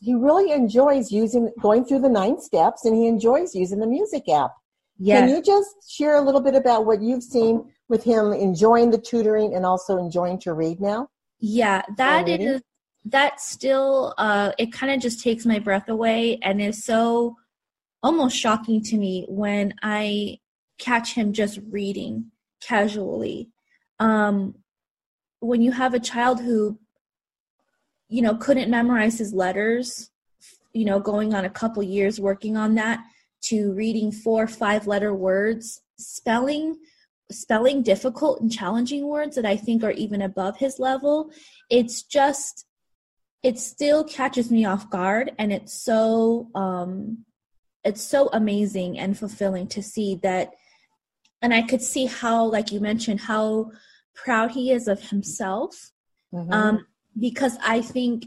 he really enjoys using going through the nine steps and he enjoys using the music app. Yes. Can you just share a little bit about what you've seen with him enjoying the tutoring and also enjoying to read now? Yeah, that is that still uh it kind of just takes my breath away and is so almost shocking to me when I catch him just reading casually. Um when you have a child who you know couldn't memorize his letters, you know, going on a couple years working on that to reading four five letter words, spelling spelling difficult and challenging words that I think are even above his level. It's just it still catches me off guard and it's so um it's so amazing and fulfilling to see that and I could see how like you mentioned how proud he is of himself. Mm-hmm. Um because I think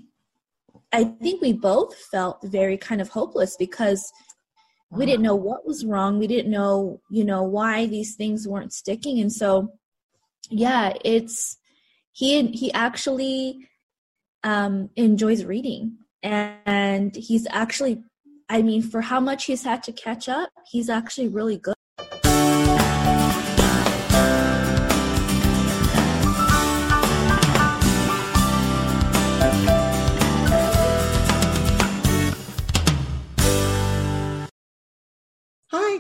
I think we both felt very kind of hopeless because we didn't know what was wrong. We didn't know you know why these things weren't sticking. And so yeah it's he he actually um enjoys reading. And he's actually i mean for how much he's had to catch up he's actually really good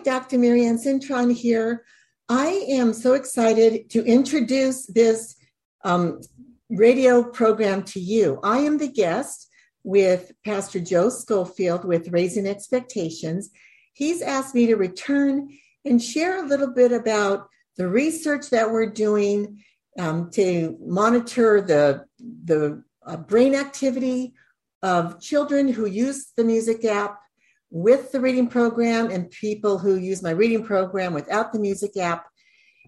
Dr. Marianne Cintron here. I am so excited to introduce this um, radio program to you. I am the guest with Pastor Joe Schofield with Raising Expectations. He's asked me to return and share a little bit about the research that we're doing um, to monitor the, the uh, brain activity of children who use the music app with the reading program and people who use my reading program without the music app.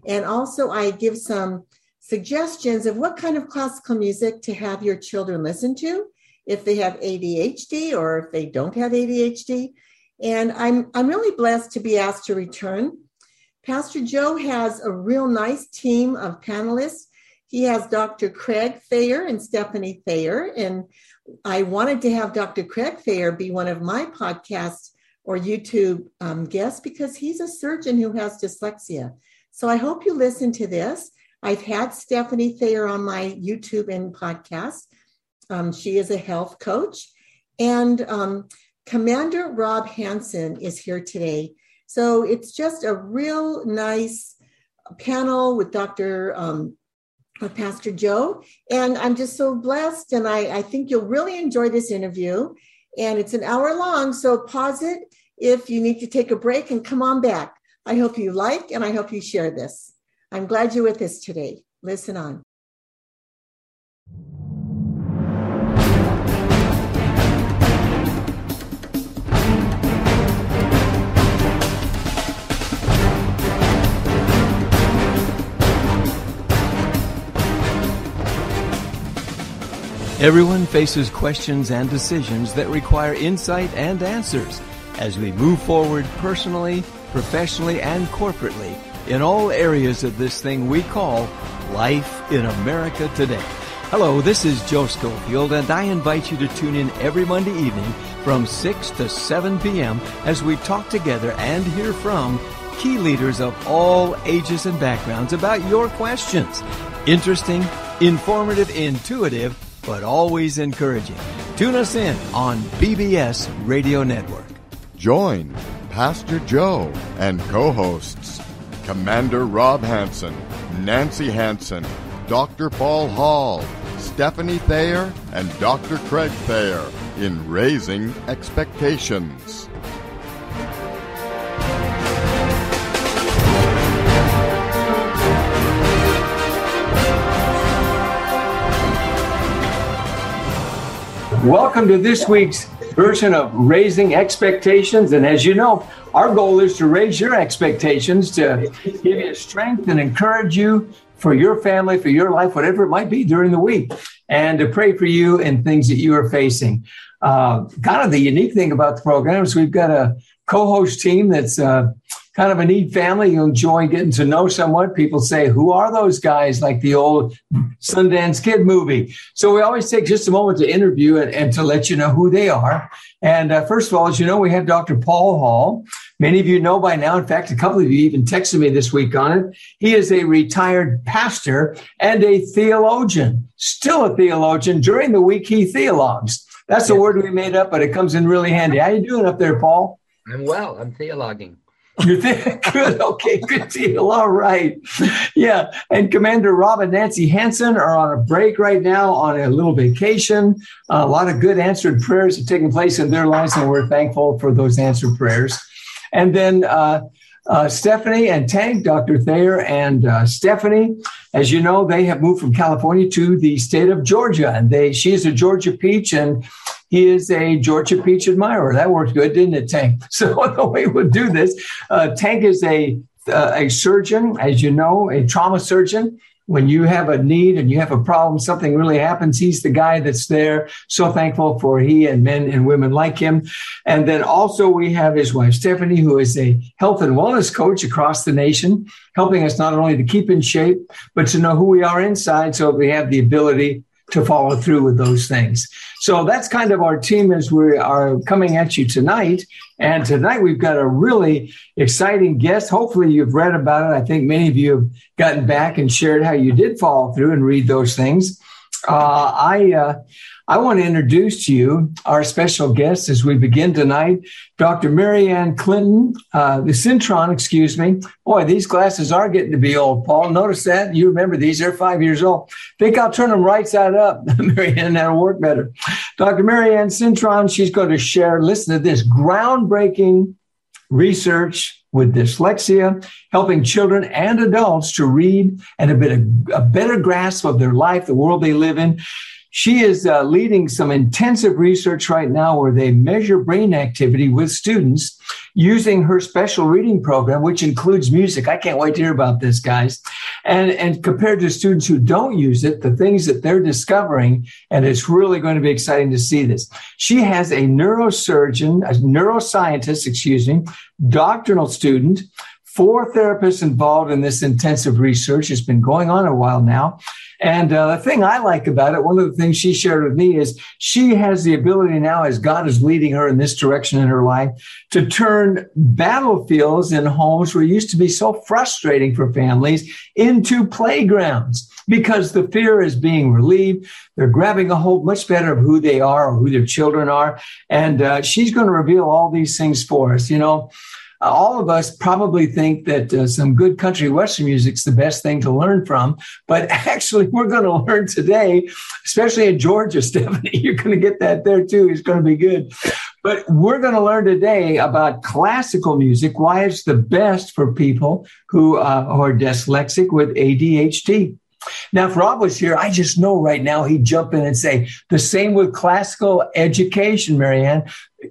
And also, I give some suggestions of what kind of classical music to have your children listen to if they have ADHD or if they don't have ADHD. And I'm, I'm really blessed to be asked to return. Pastor Joe has a real nice team of panelists. He has Dr. Craig Thayer and Stephanie Thayer, and I wanted to have Dr. Craig Thayer be one of my podcasts or YouTube um, guests because he's a surgeon who has dyslexia. So I hope you listen to this. I've had Stephanie Thayer on my YouTube and podcast. Um, she is a health coach. And um, Commander Rob Hanson is here today. So it's just a real nice panel with Dr. Um, Uh, Pastor Joe. And I'm just so blessed. And I, I think you'll really enjoy this interview. And it's an hour long. So pause it if you need to take a break and come on back. I hope you like and I hope you share this. I'm glad you're with us today. Listen on. Everyone faces questions and decisions that require insight and answers as we move forward personally, professionally, and corporately in all areas of this thing we call life in America today. Hello, this is Joe Schofield, and I invite you to tune in every Monday evening from 6 to 7 p.m. as we talk together and hear from key leaders of all ages and backgrounds about your questions. Interesting, informative, intuitive, but always encouraging. Tune us in on BBS Radio Network. Join Pastor Joe and co hosts Commander Rob Hanson, Nancy Hanson, Dr. Paul Hall, Stephanie Thayer, and Dr. Craig Thayer in Raising Expectations. Welcome to this week's version of Raising Expectations. And as you know, our goal is to raise your expectations, to give you strength and encourage you for your family, for your life, whatever it might be during the week, and to pray for you and things that you are facing. Uh, kind of the unique thing about the program is we've got a co-host team that's uh, kind of a neat family. You enjoy getting to know someone. People say, Who are those guys? Like the old Sundance Kid movie. So we always take just a moment to interview and, and to let you know who they are. And uh, first of all, as you know, we have Dr. Paul Hall. Many of you know by now. In fact, a couple of you even texted me this week on it. He is a retired pastor and a theologian, still a theologian. During the week, he theologues. That's a word we made up, but it comes in really handy. How are you doing up there, Paul? I'm well. I'm theologuing. You're there? good. Okay, good deal. All right. Yeah. And Commander Rob and Nancy Hanson are on a break right now on a little vacation. Uh, a lot of good answered prayers are taking place in their lives, and we're thankful for those answered prayers. And then uh, uh, Stephanie and Tank, Dr. Thayer and uh, Stephanie, as you know, they have moved from California to the state of Georgia, and they she is a Georgia peach, and he is a Georgia peach admirer. That worked good, didn't it, Tank? So the way we'll do this, uh, Tank is a uh, a surgeon, as you know, a trauma surgeon when you have a need and you have a problem, something really happens, he's the guy that's there. So thankful for he and men and women like him. And then also we have his wife, Stephanie, who is a health and wellness coach across the nation, helping us not only to keep in shape, but to know who we are inside so we have the ability to follow through with those things. So that's kind of our team as we are coming at you tonight. And tonight we've got a really exciting guest. Hopefully you've read about it. I think many of you have gotten back and shared how you did follow through and read those things. Uh, I uh, I want to introduce to you our special guest as we begin tonight, Dr. Marianne Clinton, uh, the Cintron, excuse me. Boy, these glasses are getting to be old, Paul. Notice that? You remember these, they're five years old. Think I'll turn them right side up, Marianne, that'll work better. Dr. Marianne Cintron, she's going to share, listen to this groundbreaking research with dyslexia, helping children and adults to read and a bit of, a better grasp of their life, the world they live in. She is uh, leading some intensive research right now where they measure brain activity with students using her special reading program, which includes music. I can't wait to hear about this, guys. And, and compared to students who don't use it, the things that they're discovering, and it's really going to be exciting to see this. She has a neurosurgeon, a neuroscientist, excuse me, doctoral student, four therapists involved in this intensive research. It's been going on a while now. And uh, the thing I like about it, one of the things she shared with me is she has the ability now, as God is leading her in this direction in her life, to turn battlefields in homes where used to be so frustrating for families into playgrounds because the fear is being relieved. They're grabbing a hold much better of who they are or who their children are. And uh, she's going to reveal all these things for us. You know, all of us probably think that uh, some good country western music is the best thing to learn from, but actually, we're going to learn today, especially in Georgia, Stephanie. You're going to get that there too. It's going to be good. But we're going to learn today about classical music, why it's the best for people who, uh, who are dyslexic with ADHD. Now, if Rob was here, I just know right now he'd jump in and say the same with classical education, Marianne.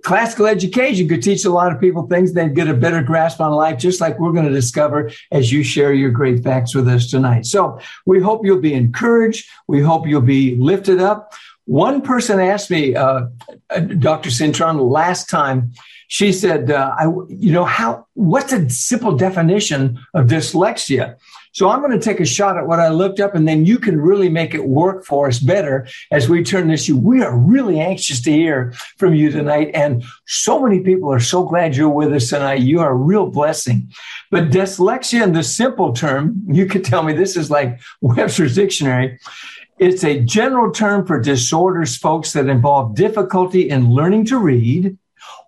Classical education could teach a lot of people things they'd get a better grasp on life, just like we're going to discover as you share your great facts with us tonight. So we hope you'll be encouraged. We hope you'll be lifted up. One person asked me, uh, uh Dr. Cintron, last time, she said, uh, I, you know, how, what's a simple definition of dyslexia? So I'm going to take a shot at what I looked up and then you can really make it work for us better as we turn this you. We are really anxious to hear from you tonight. And so many people are so glad you're with us tonight. You are a real blessing. But dyslexia in the simple term, you could tell me this is like Webster's dictionary. It's a general term for disorders, folks, that involve difficulty in learning to read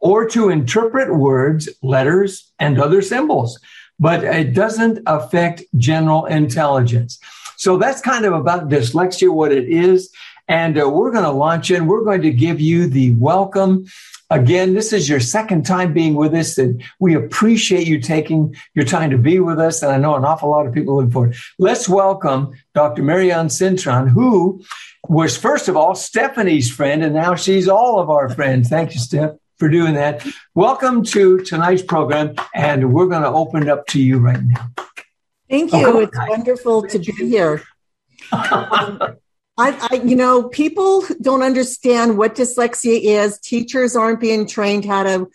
or to interpret words, letters, and other symbols but it doesn't affect general intelligence. So that's kind of about dyslexia, what it is. And uh, we're going to launch in. We're going to give you the welcome. Again, this is your second time being with us, and we appreciate you taking your time to be with us. And I know an awful lot of people look forward. Let's welcome Dr. Marianne Cintron, who was, first of all, Stephanie's friend, and now she's all of our friends. Thank you, Steph for doing that. Welcome to tonight's program, and we're going to open it up to you right now. Thank you. Oh, it's wonderful to be here. um, I, I, you know, people don't understand what dyslexia is. Teachers aren't being trained how to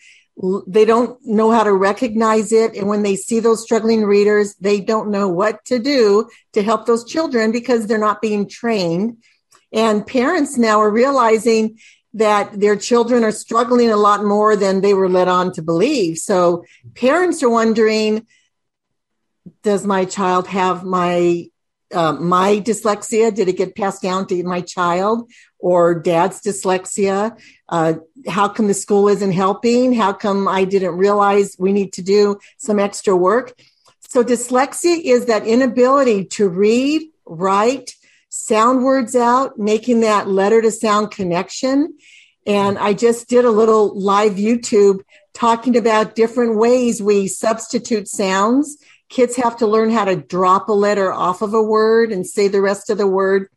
they don't know how to recognize it. And when they see those struggling readers, they don't know what to do to help those children because they're not being trained. And parents now are realizing that their children are struggling a lot more than they were led on to believe. So parents are wondering, does my child have my uh, my dyslexia? Did it get passed down to my child or dad's dyslexia? Uh, how come the school isn't helping? How come I didn't realize we need to do some extra work? So dyslexia is that inability to read, write, sound words out, making that letter to sound connection. And I just did a little live YouTube talking about different ways we substitute sounds. Kids have to learn how to drop a letter off of a word and say the rest of the word.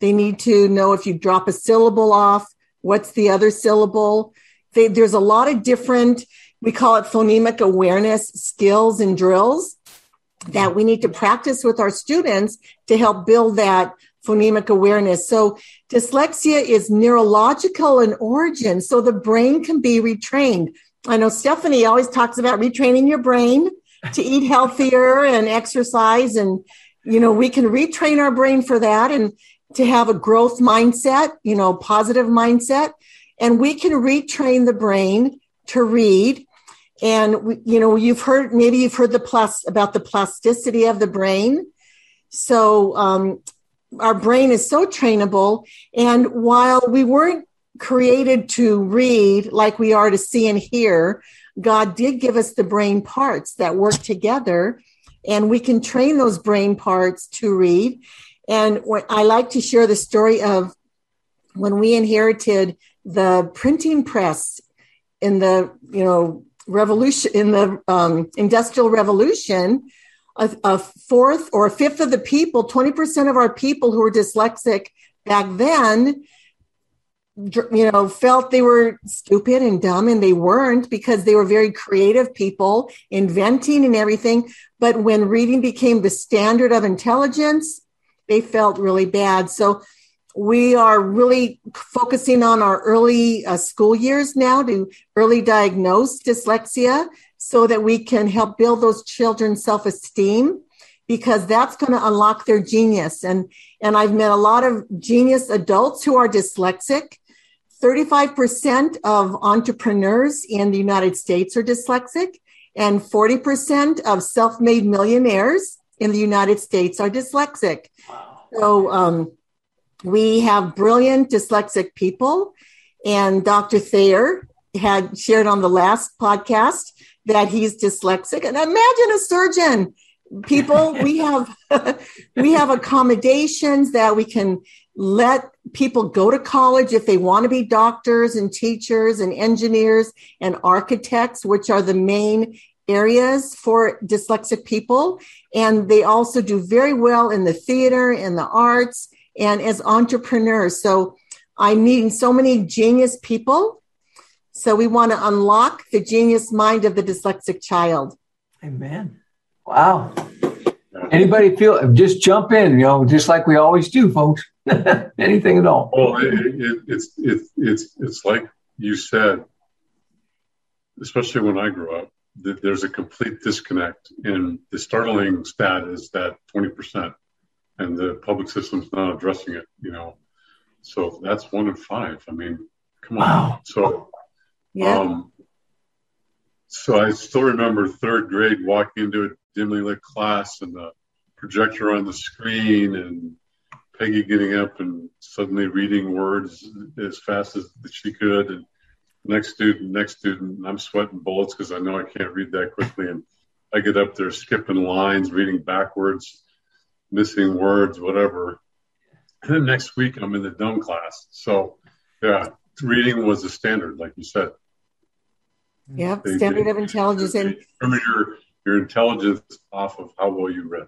They need to know if you drop a syllable off, What's the other syllable? They, there's a lot of different, we call it phonemic awareness skills and drills that we need to practice with our students to help build that phonemic awareness. So dyslexia is neurological in origin. So the brain can be retrained. I know Stephanie always talks about retraining your brain to eat healthier and exercise. And, you know, we can retrain our brain for that. And to have a growth mindset, you know, positive mindset, and we can retrain the brain to read. And you know, you've heard maybe you've heard the plus about the plasticity of the brain. So um, our brain is so trainable, and while we weren't created to read like we are to see and hear, God did give us the brain parts that work together, and we can train those brain parts to read. And I like to share the story of when we inherited the printing press in the, you know, revolution, in the um, industrial revolution, a, a, fourth or a fifth of the people, 20% of our people who were dyslexic back then, you know, felt they were stupid and dumb, and they weren't because they were very creative people, inventing and everything. But when reading became the standard of intelligence, they felt really bad. So we are really focusing on our early uh, school years now to early diagnose dyslexia so that we can help build those children's self-esteem because that's going to unlock their genius and and I've met a lot of genius adults who are dyslexic 35% of entrepreneurs in the United States are dyslexic and 40% of self-made millionaires in the United States are dyslexic. Wow. So um, we have brilliant dyslexic people, and Dr. Thayer had shared on the last podcast that he's dyslexic. And imagine a surgeon. People, we have we have accommodations that we can let people go to college if they want to be doctors and teachers and engineers and architects, which are the main areas for dyslexic people. And they also do very well in the theater and the arts and as entrepreneurs. So I'm meeting so many genius people. So we want to unlock the genius mind of the dyslexic child. Amen. Wow. Anybody feel just jump in, you know, just like we always do, folks. Anything at all. Well, it, it, it's it's it's it's like you said, especially when I grew up that there's a complete disconnect. And the startling stat is that 20%, and the public system's not addressing it, you know. So that's one in five. I mean, come on. Wow. So, yeah. Um, so I still remember third grade walking into a dimly lit class and the projector on the screen and Peggy getting up and suddenly reading words as fast as she could. And next student, next student. I'm sweating bullets because I know I can't read that quickly. And I get up there skipping lines, reading backwards, missing words, whatever. And then next week I'm in the dumb class. So yeah, reading was the standard, like you said. Yeah, standard they, of intelligence and your your intelligence off of how well you read.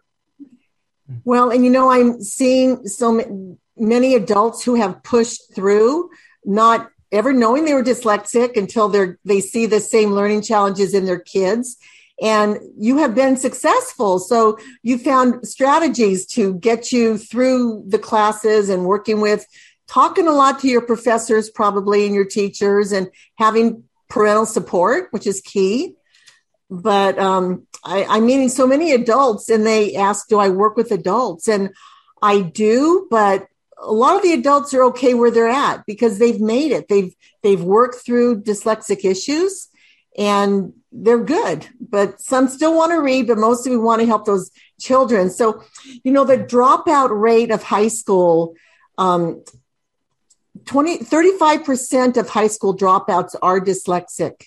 Well, and you know, I'm seeing so many adults who have pushed through, not ever knowing they were dyslexic until they're they see the same learning challenges in their kids and you have been successful so you found strategies to get you through the classes and working with talking a lot to your professors probably and your teachers and having parental support, which is key. But um, I, I'm meeting so many adults, and they ask, "Do I work with adults?" And I do, but a lot of the adults are okay where they're at because they've made it. They've they've worked through dyslexic issues, and they're good. But some still want to read, but most of them want to help those children. So, you know, the dropout rate of high school. Um, 20 35% of high school dropouts are dyslexic.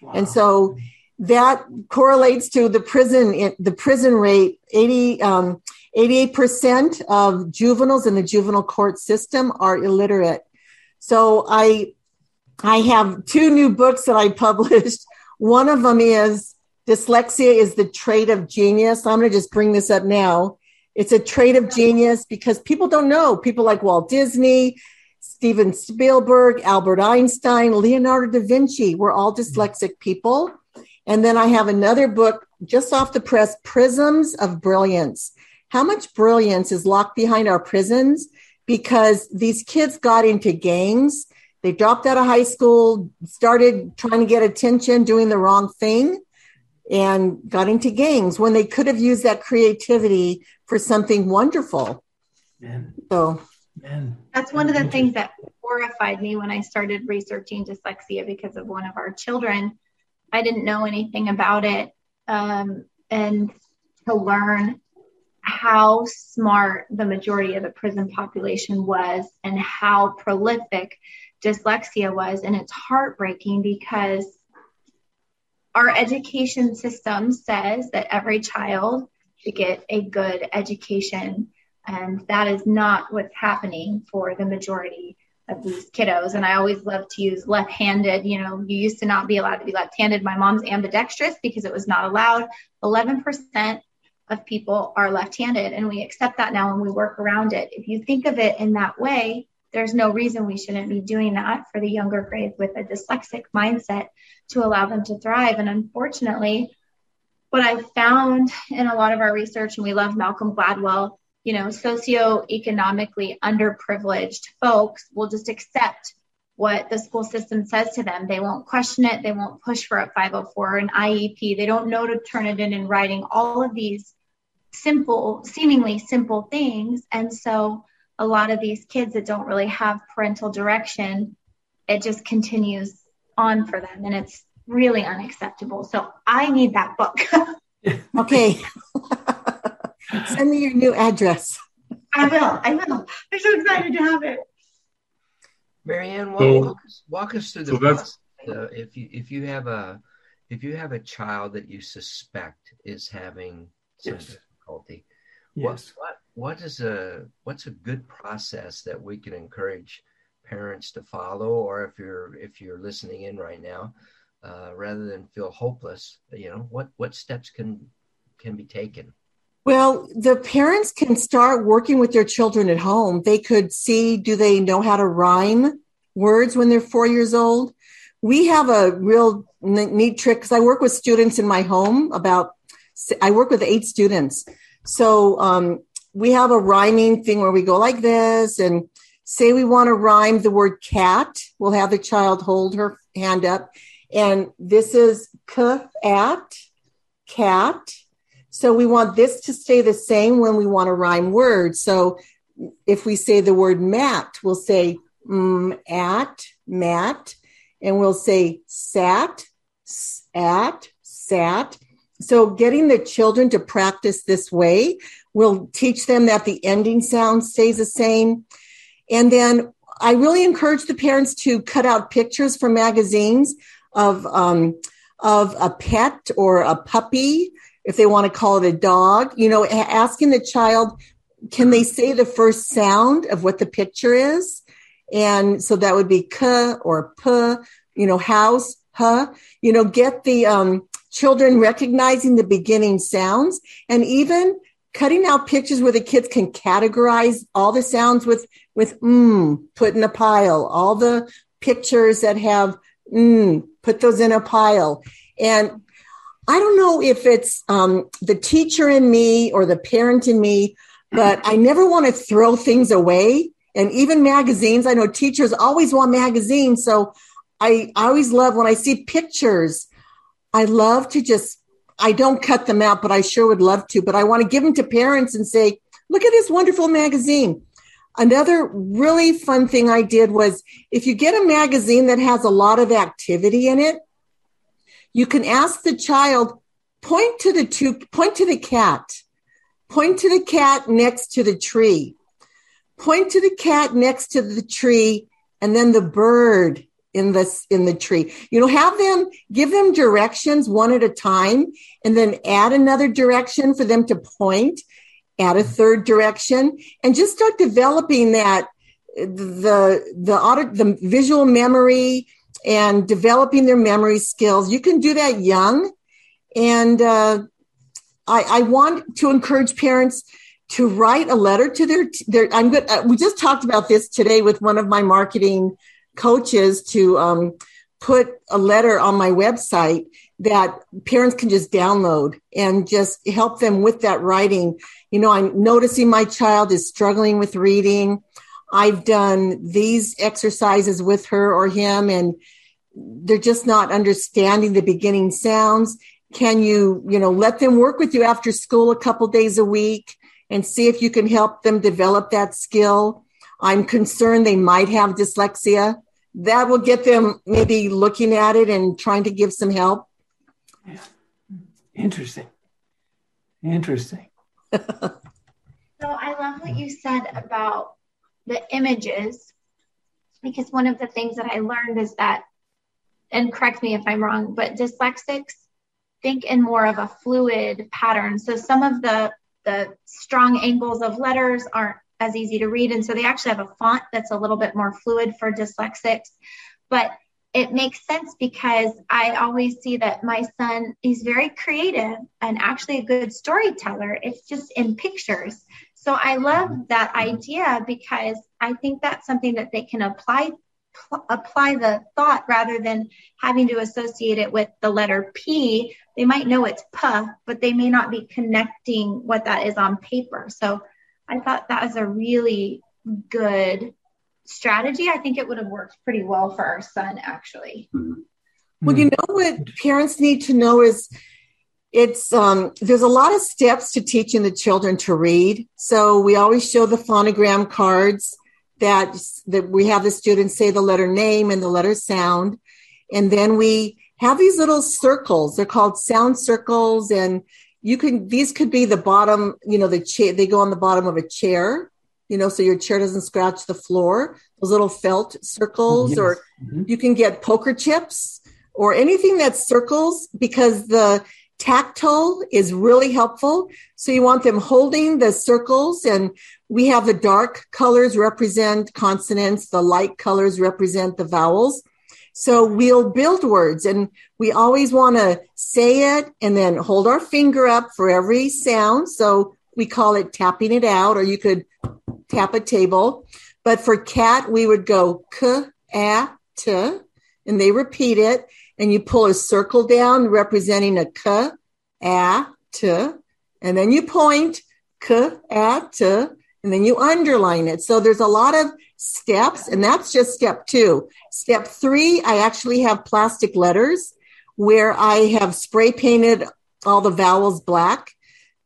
Wow. and so that correlates to the prison the prison rate 80 um, 88% of juveniles in the juvenile court system are illiterate. So i i have two new books that i published. One of them is dyslexia is the trait of genius. I'm going to just bring this up now. It's a trait of genius because people don't know. People like walt disney Steven Spielberg, Albert Einstein, Leonardo da Vinci were all mm-hmm. dyslexic people. And then I have another book just off the press, Prisms of Brilliance. How much brilliance is locked behind our prisons because these kids got into gangs. They dropped out of high school, started trying to get attention, doing the wrong thing, and got into gangs when they could have used that creativity for something wonderful. Man. So Man. That's one of the things that horrified me when I started researching dyslexia because of one of our children. I didn't know anything about it. Um, and to learn how smart the majority of the prison population was and how prolific dyslexia was. And it's heartbreaking because our education system says that every child should get a good education and that is not what's happening for the majority of these kiddos. And I always love to use left handed. You know, you used to not be allowed to be left handed. My mom's ambidextrous because it was not allowed. 11% of people are left handed, and we accept that now and we work around it. If you think of it in that way, there's no reason we shouldn't be doing that for the younger grades with a dyslexic mindset to allow them to thrive. And unfortunately, what I found in a lot of our research, and we love Malcolm Gladwell, you know, socioeconomically underprivileged folks will just accept what the school system says to them. They won't question it. They won't push for a 504 an IEP. They don't know to turn it in in writing. All of these simple, seemingly simple things. And so a lot of these kids that don't really have parental direction, it just continues on for them. And it's really unacceptable. So I need that book. okay. Send me your new address. I will. I will. I'm so excited to have it. Marianne, walk, so, walk, us, walk us through the so process. Uh, if you if you have a if you have a child that you suspect is having some yes. difficulty, yes. what what what is a what's a good process that we can encourage parents to follow, or if you're if you're listening in right now, uh, rather than feel hopeless, you know what what steps can can be taken. Well, the parents can start working with their children at home. They could see do they know how to rhyme words when they're four years old? We have a real neat trick because I work with students in my home. About I work with eight students, so um, we have a rhyming thing where we go like this and say we want to rhyme the word cat. We'll have the child hold her hand up, and this is k at cat so we want this to stay the same when we want to rhyme words. So if we say the word mat, we'll say mm, at, mat, and we'll say sat, at, sat. So getting the children to practice this way will teach them that the ending sound stays the same. And then I really encourage the parents to cut out pictures from magazines of um, of a pet or a puppy if they want to call it a dog, you know, asking the child, can they say the first sound of what the picture is? And so that would be k or p, you know, house, huh, you know, get the um, children recognizing the beginning sounds and even cutting out pictures where the kids can categorize all the sounds with, with mm, put in a pile, all the pictures that have mm, put those in a pile. And I don't know if it's um, the teacher in me or the parent in me, but I never want to throw things away. And even magazines, I know teachers always want magazines. So I, I always love when I see pictures, I love to just, I don't cut them out, but I sure would love to. But I want to give them to parents and say, look at this wonderful magazine. Another really fun thing I did was if you get a magazine that has a lot of activity in it, you can ask the child, point to the two, point to the cat, point to the cat next to the tree, point to the cat next to the tree, and then the bird in this in the tree. You know have them give them directions one at a time and then add another direction for them to point add a third direction and just start developing that the the audit the visual memory and developing their memory skills you can do that young and uh, I, I want to encourage parents to write a letter to their their i'm good uh, we just talked about this today with one of my marketing coaches to um, put a letter on my website that parents can just download and just help them with that writing. You know, I'm noticing my child is struggling with reading. I've done these exercises with her or him, and they're just not understanding the beginning sounds. Can you, you know, let them work with you after school a couple days a week and see if you can help them develop that skill? I'm concerned they might have dyslexia. That will get them maybe looking at it and trying to give some help. Yeah. Interesting. Interesting. so I love what you said about the images because one of the things that I learned is that, and correct me if I'm wrong, but dyslexics think in more of a fluid pattern. So some of the the strong angles of letters aren't as easy to read. And so they actually have a font that's a little bit more fluid for dyslexics. But it makes sense because I always see that my son is very creative and actually a good storyteller. It's just in pictures. So I love that idea because I think that's something that they can apply pl- apply the thought rather than having to associate it with the letter P. They might know it's P, but they may not be connecting what that is on paper. So I thought that was a really good strategy. I think it would have worked pretty well for our son, actually. Mm-hmm. Well, you know what parents need to know is it's um, there's a lot of steps to teaching the children to read. So we always show the phonogram cards that that we have the students say the letter name and the letter sound, and then we have these little circles. They're called sound circles, and you can these could be the bottom you know the chair they go on the bottom of a chair you know so your chair doesn't scratch the floor those little felt circles yes. or mm-hmm. you can get poker chips or anything that circles because the tactile is really helpful so you want them holding the circles and we have the dark colors represent consonants the light colors represent the vowels so we'll build words and we always want to say it and then hold our finger up for every sound. So we call it tapping it out, or you could tap a table. But for cat, we would go k, a, t, and they repeat it. And you pull a circle down representing a k, a, t, and then you point k, a, t, and then you underline it. So there's a lot of steps, and that's just step two. Step three, I actually have plastic letters where I have spray painted all the vowels black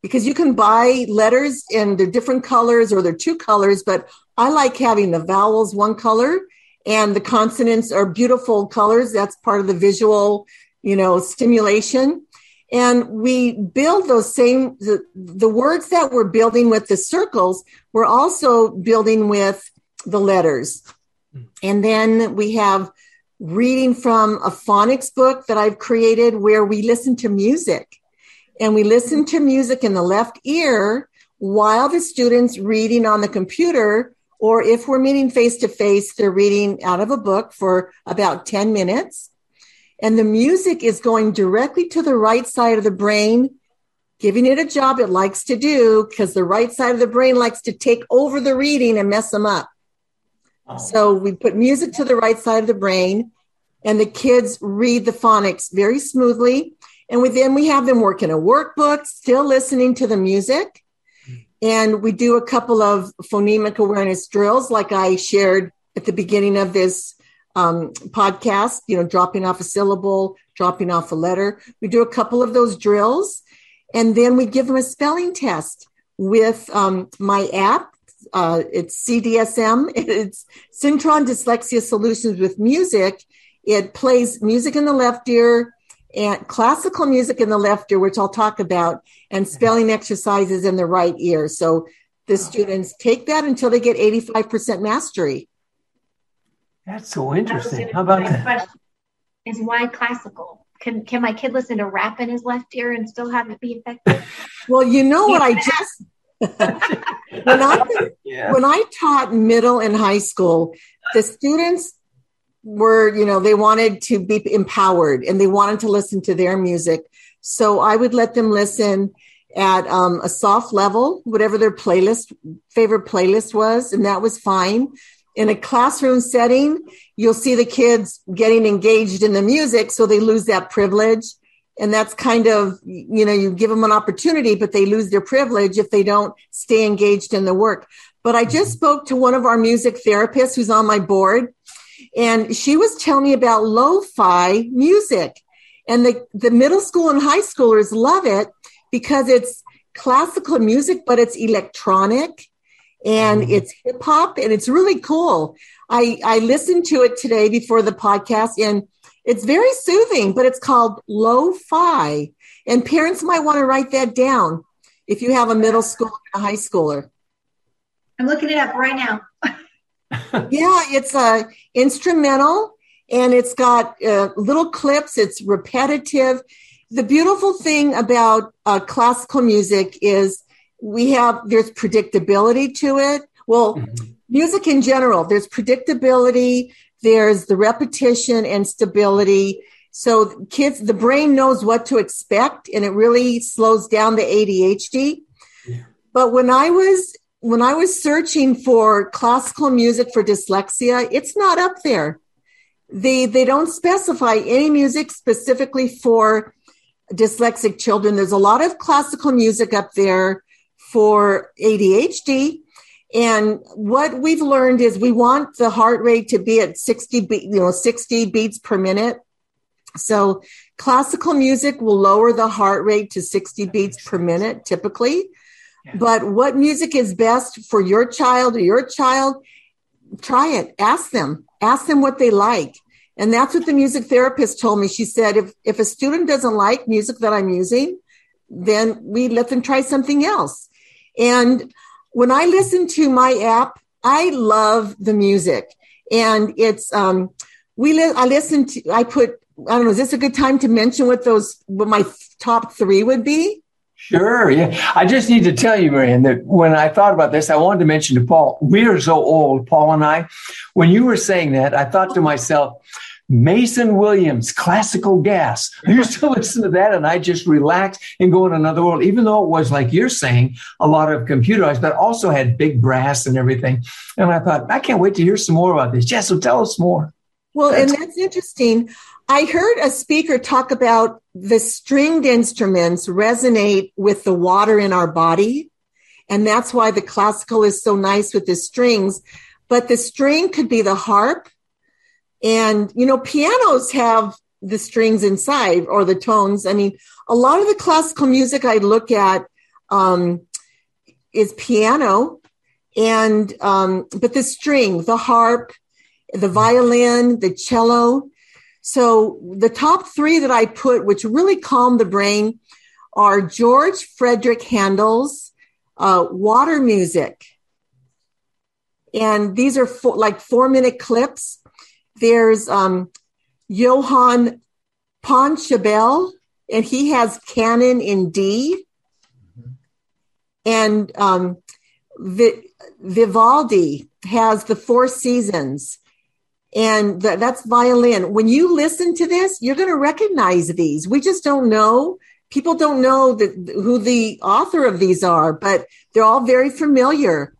because you can buy letters and they're different colors or they're two colors, but I like having the vowels one color and the consonants are beautiful colors. That's part of the visual, you know, stimulation. And we build those same, the, the words that we're building with the circles, we're also building with the letters. Hmm. And then we have reading from a phonics book that I've created where we listen to music. And we listen to music in the left ear while the student's reading on the computer. Or if we're meeting face to face, they're reading out of a book for about 10 minutes. And the music is going directly to the right side of the brain, giving it a job it likes to do because the right side of the brain likes to take over the reading and mess them up. So we put music to the right side of the brain, and the kids read the phonics very smoothly. And then we have them work in a workbook, still listening to the music. And we do a couple of phonemic awareness drills, like I shared at the beginning of this um, podcast, you know, dropping off a syllable, dropping off a letter. We do a couple of those drills, and then we give them a spelling test with um, my app. Uh, it's CDSM. It's Cintron Dyslexia Solutions with Music. It plays music in the left ear and classical music in the left ear, which I'll talk about, and mm-hmm. spelling exercises in the right ear. So the oh. students take that until they get 85% mastery. That's so interesting. How about that? Is why classical? Can can my kid listen to rap in his left ear and still have it be effective? Well, you know what I just when I yeah. when I taught middle and high school, the students were, you know, they wanted to be empowered and they wanted to listen to their music. So I would let them listen at um, a soft level, whatever their playlist, favorite playlist was, and that was fine. In a classroom setting, you'll see the kids getting engaged in the music, so they lose that privilege. And that's kind of, you know, you give them an opportunity, but they lose their privilege if they don't stay engaged in the work. But I just spoke to one of our music therapists who's on my board, and she was telling me about lo-fi music. And the, the middle school and high schoolers love it because it's classical music, but it's electronic and mm-hmm. it's hip hop and it's really cool. I, I listened to it today before the podcast and it's very soothing, but it's called lo-fi. And parents might want to write that down if you have a middle school and a high schooler. I'm looking it up right now. Yeah, it's a instrumental and it's got uh, little clips. It's repetitive the beautiful thing about uh, classical music is we have there's predictability to it well mm-hmm. music in general there's predictability there's the repetition and stability so kids the brain knows what to expect and it really slows down the adhd yeah. but when i was when i was searching for classical music for dyslexia it's not up there they they don't specify any music specifically for dyslexic children. There's a lot of classical music up there for ADHD. And what we've learned is we want the heart rate to be at 60, you know, 60 beats per minute. So classical music will lower the heart rate to 60 beats per minute typically. But what music is best for your child or your child? Try it. Ask them. Ask them what they like. And that's what the music therapist told me. She said, if, if a student doesn't like music that I'm using, then we let them try something else. And when I listen to my app, I love the music and it's, um, we, li- I listen to, I put, I don't know, is this a good time to mention what those, what my top three would be? Sure. Yeah. I just need to tell you, Marianne, that when I thought about this, I wanted to mention to Paul, we are so old, Paul and I. When you were saying that, I thought to myself, Mason Williams, classical gas. I used to listen to that and I just relax and go in another world, even though it was like you're saying, a lot of computerized, but also had big brass and everything. And I thought, I can't wait to hear some more about this. Jess, so tell us more. Well, that's- and that's interesting. I heard a speaker talk about the stringed instruments resonate with the water in our body. And that's why the classical is so nice with the strings. But the string could be the harp and, you know, pianos have the strings inside or the tones. I mean, a lot of the classical music I look at um, is piano and, um, but the string, the harp, the violin, the cello. So the top three that I put, which really calm the brain, are George Frederick Handel's uh, water music. And these are four, like four minute clips. There's um, Johann Pachelbel, and he has canon in D. And um, Vivaldi has the Four Seasons, and th- that's violin. When you listen to this, you're going to recognize these. We just don't know. People don't know who the author of these are, but they're all very familiar.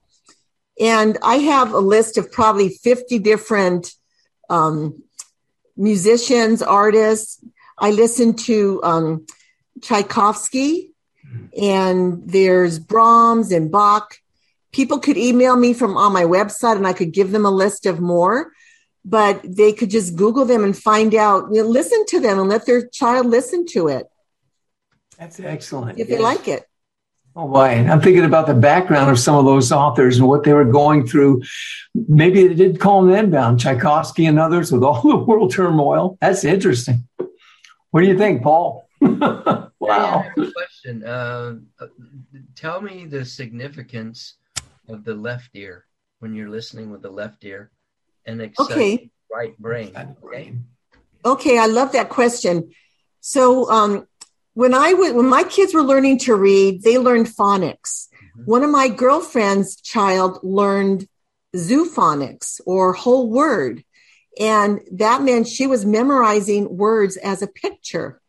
And I have a list of probably 50 different um, musicians, artists. I listen to um, Tchaikovsky, and there's Brahms and Bach. People could email me from on my website, and I could give them a list of more. But they could just Google them and find out, you know, listen to them and let their child listen to it. That's excellent. If yes. they like it. Oh boy, I'm thinking about the background of some of those authors and what they were going through. Maybe they did call them down, Tchaikovsky and others with all the world turmoil. That's interesting. What do you think, Paul? wow. Yeah, question. Uh, tell me the significance of the left ear when you're listening with the left ear and okay. right brain. Okay. Okay, I love that question. So, um, when I w- when my kids were learning to read, they learned phonics. Mm-hmm. One of my girlfriend's child learned zoophonics or whole word. And that meant she was memorizing words as a picture.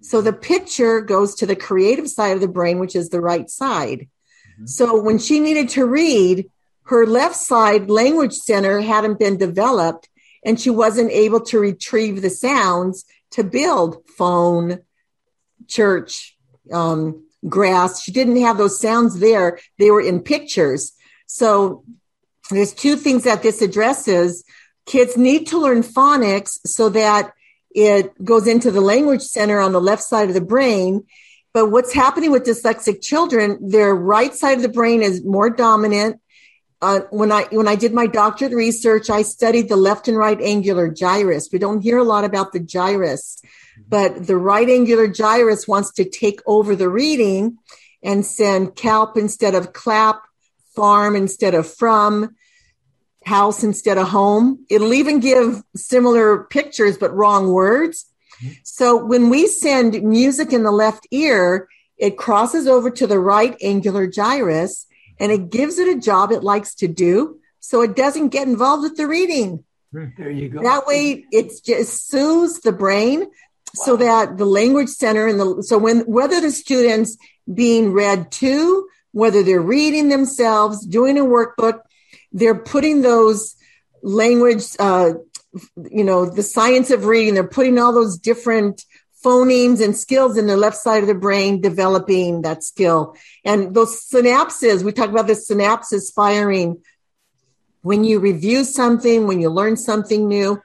So the picture goes to the creative side of the brain, which is the right side. Mm-hmm. So when she needed to read, her left side language center hadn't been developed and she wasn't able to retrieve the sounds to build phone, church, um, grass. She didn't have those sounds there. They were in pictures. So there's two things that this addresses. Kids need to learn phonics so that it goes into the language center on the left side of the brain. But what's happening with dyslexic children, their right side of the brain is more dominant. Uh, when I when I did my doctorate research, I studied the left and right angular gyrus. We don't hear a lot about the gyrus but the right angular gyrus wants to take over the reading and send calp instead of clap, farm instead of from, house instead of home. It'll even give similar pictures, but wrong words. So when we send music in the left ear, it crosses over to the right angular gyrus and it gives it a job it likes to do. So it doesn't get involved with the reading. There you go. That way it just soothes the brain so that the language center and the so when whether the students being read to whether they're reading themselves doing a workbook they're putting those language uh, you know the science of reading they're putting all those different phonemes and skills in the left side of the brain developing that skill and those synapses we talk about the synapses firing when you review something when you learn something new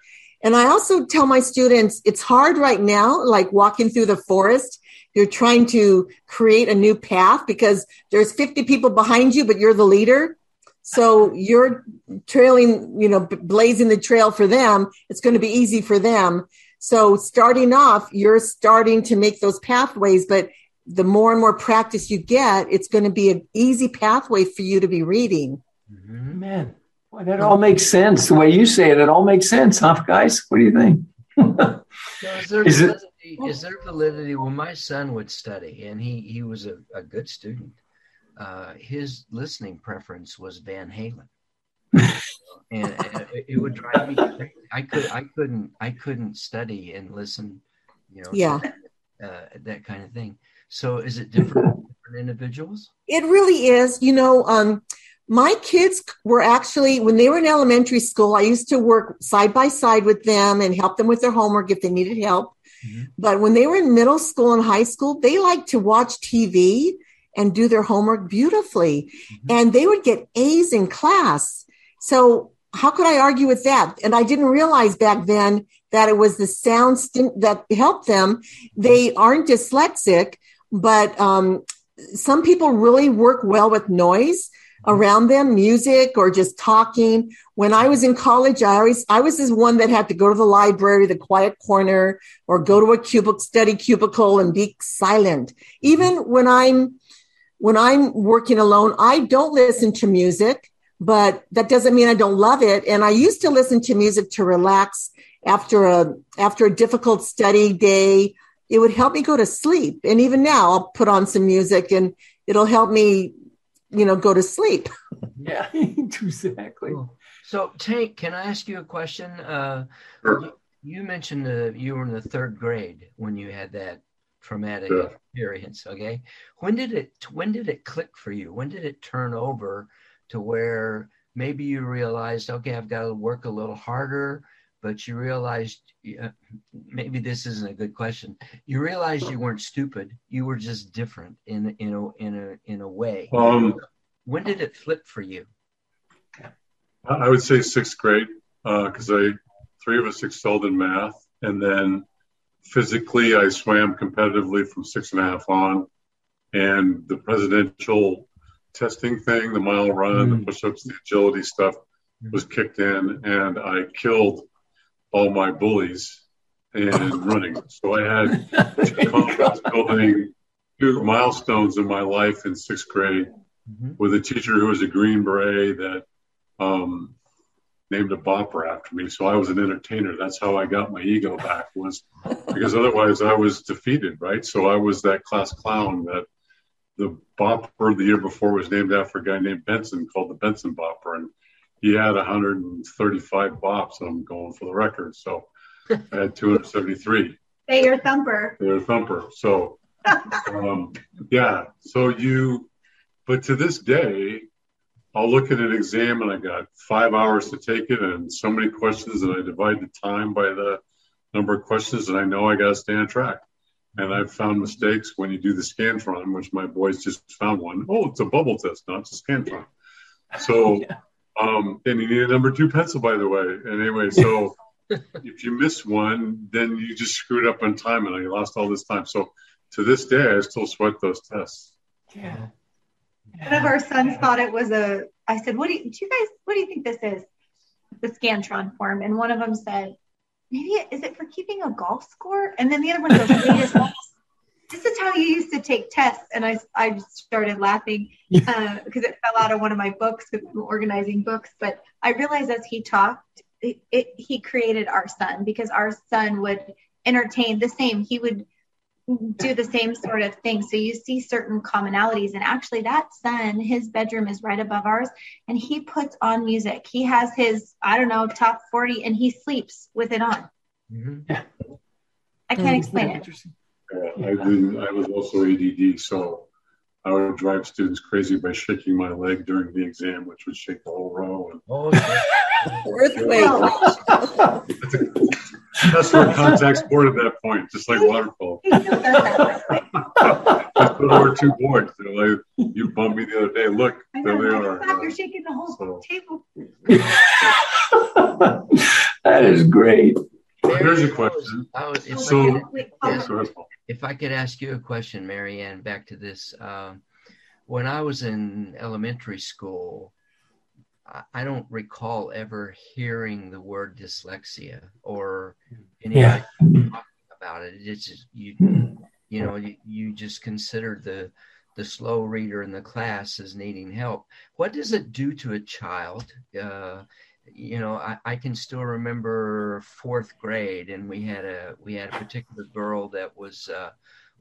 and I also tell my students it's hard right now, like walking through the forest. You're trying to create a new path because there's 50 people behind you, but you're the leader. So you're trailing, you know, blazing the trail for them. It's going to be easy for them. So starting off, you're starting to make those pathways, but the more and more practice you get, it's going to be an easy pathway for you to be reading. Mm-hmm. Man, Boy, that all makes sense. The way you say it, it all makes sense, huh, guys? What do you think? so is, there is, validity, it, is there validity? Well, my son would study, and he he was a, a good student. Uh, his listening preference was Van Halen, and, and, it would drive me crazy. I could I couldn't I couldn't study and listen, you know, yeah, uh, that kind of thing. So, is it different different individuals? It really is. You know, um, my kids were actually when they were in elementary school i used to work side by side with them and help them with their homework if they needed help mm-hmm. but when they were in middle school and high school they liked to watch tv and do their homework beautifully mm-hmm. and they would get a's in class so how could i argue with that and i didn't realize back then that it was the sound that helped them they aren't dyslexic but um, some people really work well with noise around them, music or just talking. When I was in college, I always, I was this one that had to go to the library, the quiet corner, or go to a cubicle, study cubicle and be silent. Even when I'm, when I'm working alone, I don't listen to music, but that doesn't mean I don't love it. And I used to listen to music to relax after a, after a difficult study day. It would help me go to sleep. And even now I'll put on some music and it'll help me you know, go to sleep. yeah, exactly. So, Tank, can I ask you a question? Uh, you, you, mentioned uh, you were in the third grade when you had that traumatic yeah. experience. Okay, when did it? When did it click for you? When did it turn over to where maybe you realized, okay, I've got to work a little harder? But you realized uh, maybe this isn't a good question. You realized you weren't stupid. You were just different in in a in a in a way. Um, when did it flip for you? I would say sixth grade because uh, I three of us excelled in math, and then physically I swam competitively from six and a half on, and the presidential testing thing, the mile run, mm. the push-ups, the agility stuff was kicked in, and I killed all my bullies and running. So I had building two milestones in my life in sixth grade mm-hmm. with a teacher who was a Green Beret that um, named a bopper after me. So I was an entertainer. That's how I got my ego back was because otherwise I was defeated, right? So I was that class clown that the bopper the year before was named after a guy named Benson called the Benson bopper. And he had 135 bops. I'm going for the record. So I had 273. Hey, your thumper. Your thumper. So, um, yeah. So you, but to this day, I'll look at an exam and I got five hours to take it and so many questions and I divide the time by the number of questions and I know I got to stay on track. And I've found mistakes when you do the Scantron, which my boys just found one. Oh, it's a bubble test, not it's a Scantron. So, yeah. um, and you need a number two pencil, by the way. And anyway, so if you miss one, then you just screwed up on time and I lost all this time. So to this day, I still sweat those tests. Yeah. One of our sons thought it was a. I said, "What do you, do you guys? What do you think this is?" The Scantron form, and one of them said, "Maybe it, is it for keeping a golf score?" And then the other one goes, "This is how you used to take tests." And I I started laughing because uh, it fell out of one of my books with organizing books. But I realized as he talked, it, it, he created our son because our son would entertain the same. He would do the same sort of thing. So you see certain commonalities. And actually, that son, his bedroom is right above ours, and he puts on music. He has his, I don't know, top 40, and he sleeps with it on. Mm-hmm. Yeah. I can't explain it. Yeah, I, didn't, I was also ADD, so I would drive students crazy by shaking my leg during the exam, which would shake the whole row. And, oh, Earthquake. That's our contact sport at that point, just like waterfall. polo. Just put over two boards. Like, you bumped me the other day. Look, there they are. Stop, you're shaking the whole so. table. that is great. Here's a question. Was, if, so, I could, if I could ask you a question, Marianne, back to this. Um, when I was in elementary school, I don't recall ever hearing the word dyslexia or anybody yeah. talking about it. It's just you, you know, you, you just considered the the slow reader in the class as needing help. What does it do to a child? Uh, you know, I, I can still remember fourth grade, and we had a we had a particular girl that was uh,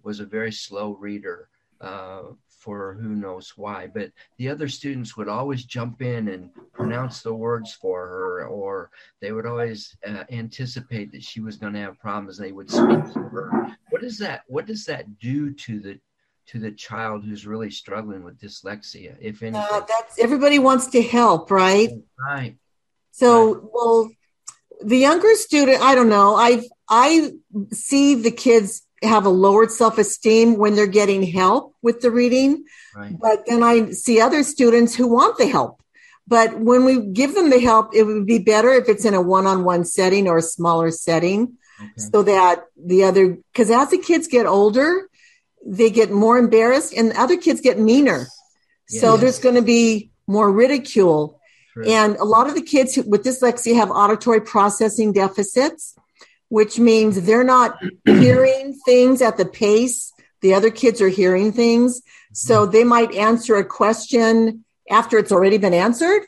was a very slow reader. Uh, for who knows why. But the other students would always jump in and pronounce the words for her, or they would always uh, anticipate that she was going to have problems. They would speak to her. What does that? What does that do to the to the child who's really struggling with dyslexia? If anything, uh, that's everybody wants to help, right? Right. So, right. well, the younger student, I don't know. I I see the kids have a lowered self esteem when they're getting help with the reading. Right. But then I see other students who want the help. But when we give them the help, it would be better if it's in a one on one setting or a smaller setting okay. so that the other, because as the kids get older, they get more embarrassed and other kids get meaner. Yes. So there's going to be more ridicule. True. And a lot of the kids with dyslexia have auditory processing deficits which means they're not hearing things at the pace the other kids are hearing things. So mm-hmm. they might answer a question after it's already been answered.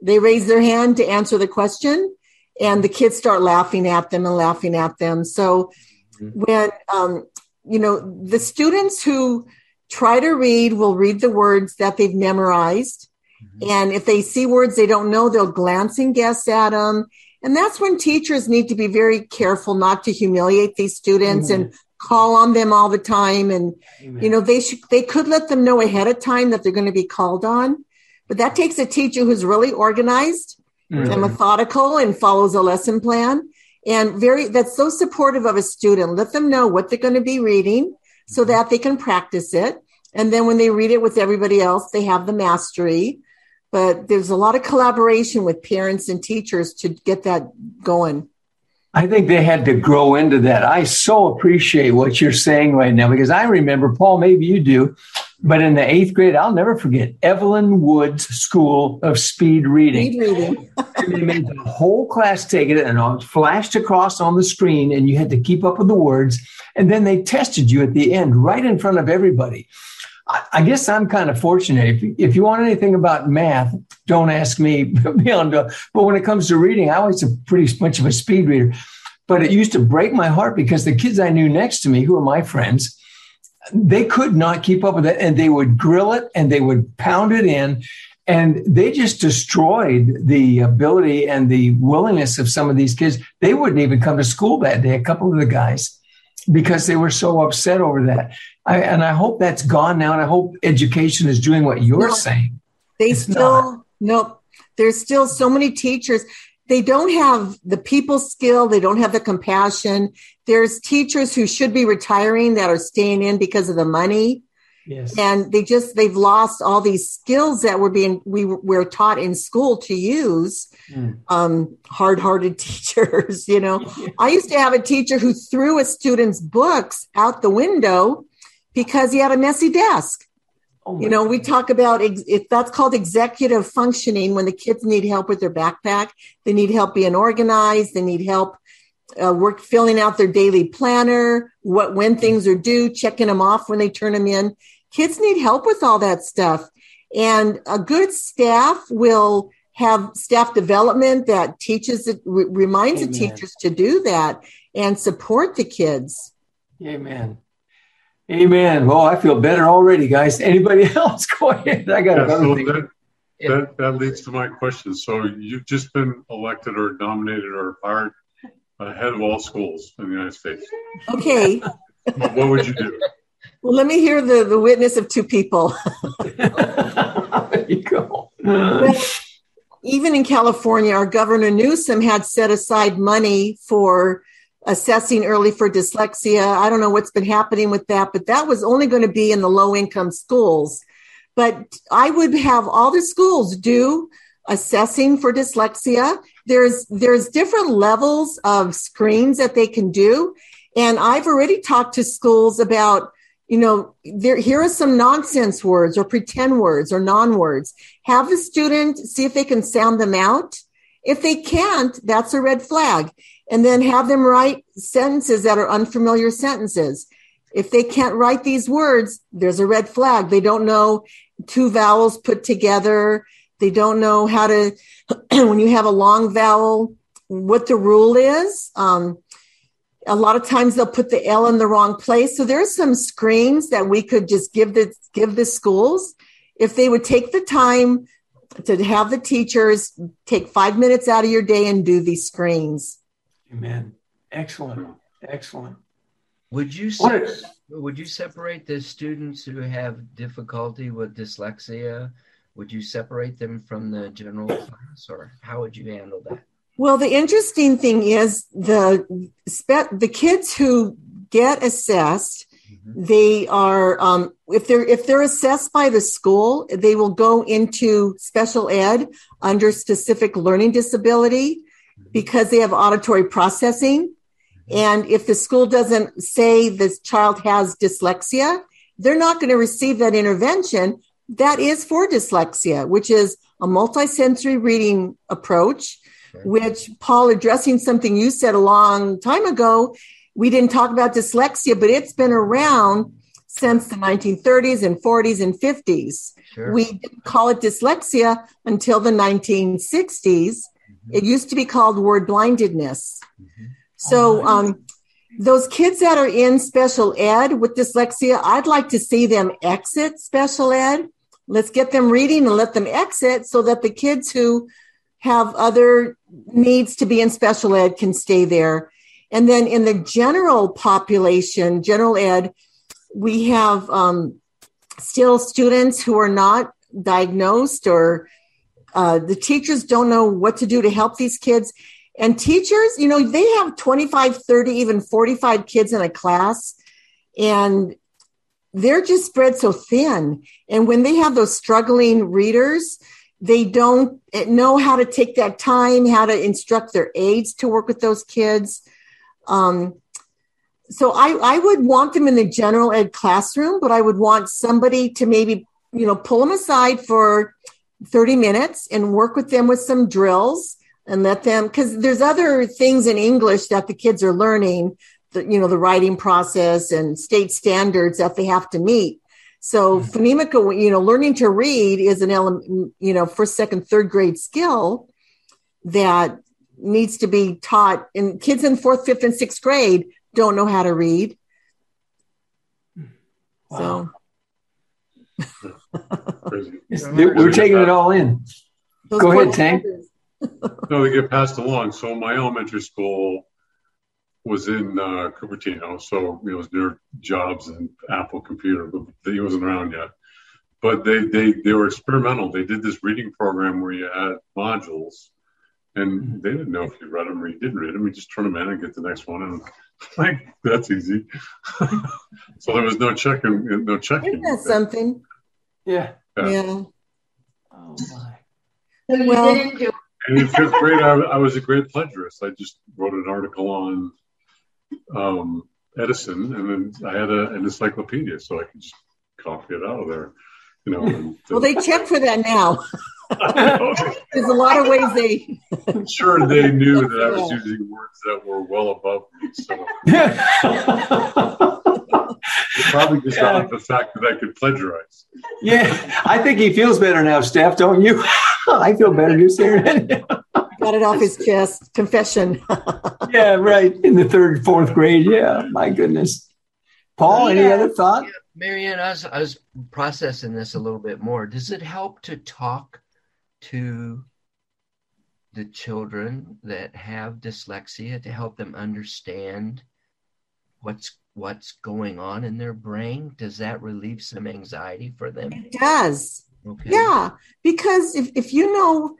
They raise their hand to answer the question, and the kids start laughing at them and laughing at them. So mm-hmm. when, um, you know, the students who try to read will read the words that they've memorized. Mm-hmm. And if they see words they don't know, they'll glance and guess at them and that's when teachers need to be very careful not to humiliate these students and call on them all the time. And, Amen. you know, they should, they could let them know ahead of time that they're going to be called on. But that takes a teacher who's really organized mm-hmm. and methodical and follows a lesson plan and very, that's so supportive of a student. Let them know what they're going to be reading so mm-hmm. that they can practice it. And then when they read it with everybody else, they have the mastery but there's a lot of collaboration with parents and teachers to get that going. I think they had to grow into that. I so appreciate what you're saying right now because I remember, Paul, maybe you do, but in the eighth grade, I'll never forget Evelyn Wood's School of Speed Reading. Speed reading. and they made the whole class take it and it flashed across on the screen, and you had to keep up with the words. And then they tested you at the end, right in front of everybody. I guess I'm kind of fortunate. If, if you want anything about math, don't ask me beyond. But when it comes to reading, I was a pretty much of a speed reader. But it used to break my heart because the kids I knew next to me, who were my friends, they could not keep up with it, and they would grill it and they would pound it in, and they just destroyed the ability and the willingness of some of these kids. They wouldn't even come to school that day. A couple of the guys because they were so upset over that. I, and I hope that's gone now. And I hope education is doing what you're no, saying. They it's still, not. no, there's still so many teachers. They don't have the people skill. They don't have the compassion. There's teachers who should be retiring that are staying in because of the money. Yes. And they just they've lost all these skills that were being we were taught in school to use. Mm. Um, hard-hearted teachers, you know. I used to have a teacher who threw a student's books out the window because he had a messy desk. Oh you know, God. we talk about ex- if that's called executive functioning when the kids need help with their backpack, they need help being organized, they need help uh, work filling out their daily planner, what when things are due, checking them off when they turn them in kids need help with all that stuff. And a good staff will have staff development that teaches it, re- reminds Amen. the teachers to do that and support the kids. Amen. Amen. Well, I feel better already, guys. Anybody else? Go ahead. I got yeah, another so thing. That, that, that leads to my question. So you've just been elected or nominated or hired head of all schools in the United States. Okay. what would you do? Well, let me hear the, the witness of two people. there you go. Even in California, our governor Newsom had set aside money for assessing early for dyslexia. I don't know what's been happening with that, but that was only going to be in the low income schools. But I would have all the schools do assessing for dyslexia. There's there's different levels of screens that they can do. And I've already talked to schools about you know, there, here are some nonsense words or pretend words or non words. Have the student see if they can sound them out. If they can't, that's a red flag. And then have them write sentences that are unfamiliar sentences. If they can't write these words, there's a red flag. They don't know two vowels put together. They don't know how to, when you have a long vowel, what the rule is. Um, a lot of times they'll put the L in the wrong place. So there's some screens that we could just give the give the schools if they would take the time to have the teachers take five minutes out of your day and do these screens. Amen. Excellent. Excellent. Would you se- would you separate the students who have difficulty with dyslexia? Would you separate them from the general class, or how would you handle that? Well, the interesting thing is the the kids who get assessed, mm-hmm. they are um, if they're if they're assessed by the school, they will go into special ed under specific learning disability mm-hmm. because they have auditory processing. Mm-hmm. And if the school doesn't say this child has dyslexia, they're not going to receive that intervention. That is for dyslexia, which is a multisensory reading approach which Paul addressing something you said a long time ago. We didn't talk about dyslexia, but it's been around since the 1930s and 40s and 50s. Sure. We didn't call it dyslexia until the 1960s. Mm-hmm. It used to be called word blindedness. Mm-hmm. So, um, those kids that are in special ed with dyslexia, I'd like to see them exit special ed. Let's get them reading and let them exit so that the kids who have other needs to be in special ed can stay there. And then in the general population, general ed, we have um, still students who are not diagnosed or uh, the teachers don't know what to do to help these kids. And teachers, you know, they have 25, 30, even 45 kids in a class. And they're just spread so thin. And when they have those struggling readers, they don't know how to take that time, how to instruct their aides to work with those kids. Um, so I, I would want them in the general ed classroom, but I would want somebody to maybe, you know, pull them aside for 30 minutes and work with them with some drills and let them, because there's other things in English that the kids are learning, the, you know, the writing process and state standards that they have to meet. So mm-hmm. phonemic, you know, learning to read is an element, you know, first, second, third grade skill that needs to be taught. And kids in fourth, fifth, and sixth grade don't know how to read. Wow. So we're taking it all in. Those Go ahead, Tank. no, they get passed along. So my elementary school was in uh, Cupertino, so it was near Jobs and Apple Computer, but he wasn't around yet. But they, they they were experimental. They did this reading program where you had modules, and they didn't know if you read them or you didn't read them. You just turn them in and get the next one, and like that's easy. so there was no checking, no checking. Isn't that something? Yeah. Yeah. yeah. Oh my. well, and in fifth grade, I, I, was a great plagiarist. I just wrote an article on um, Edison, and then I had a, an encyclopedia, so I could just copy it out of there. You know. And, well, they check for that now. There's a lot of ways they. I'm sure they knew that I was using words that were well above me. So. probably just yeah. off the fact that I could plagiarize. Yeah, I think he feels better now, Steph. Don't you? I feel better just hearing it. Got it off his chest. Confession. yeah, right. In the third, fourth grade. Yeah, my goodness. Paul, yeah. any other thought? Yeah. Marianne, I was, I was processing this a little bit more. Does it help to talk to the children that have dyslexia to help them understand what's what's going on in their brain does that relieve some anxiety for them it does okay. yeah because if, if you know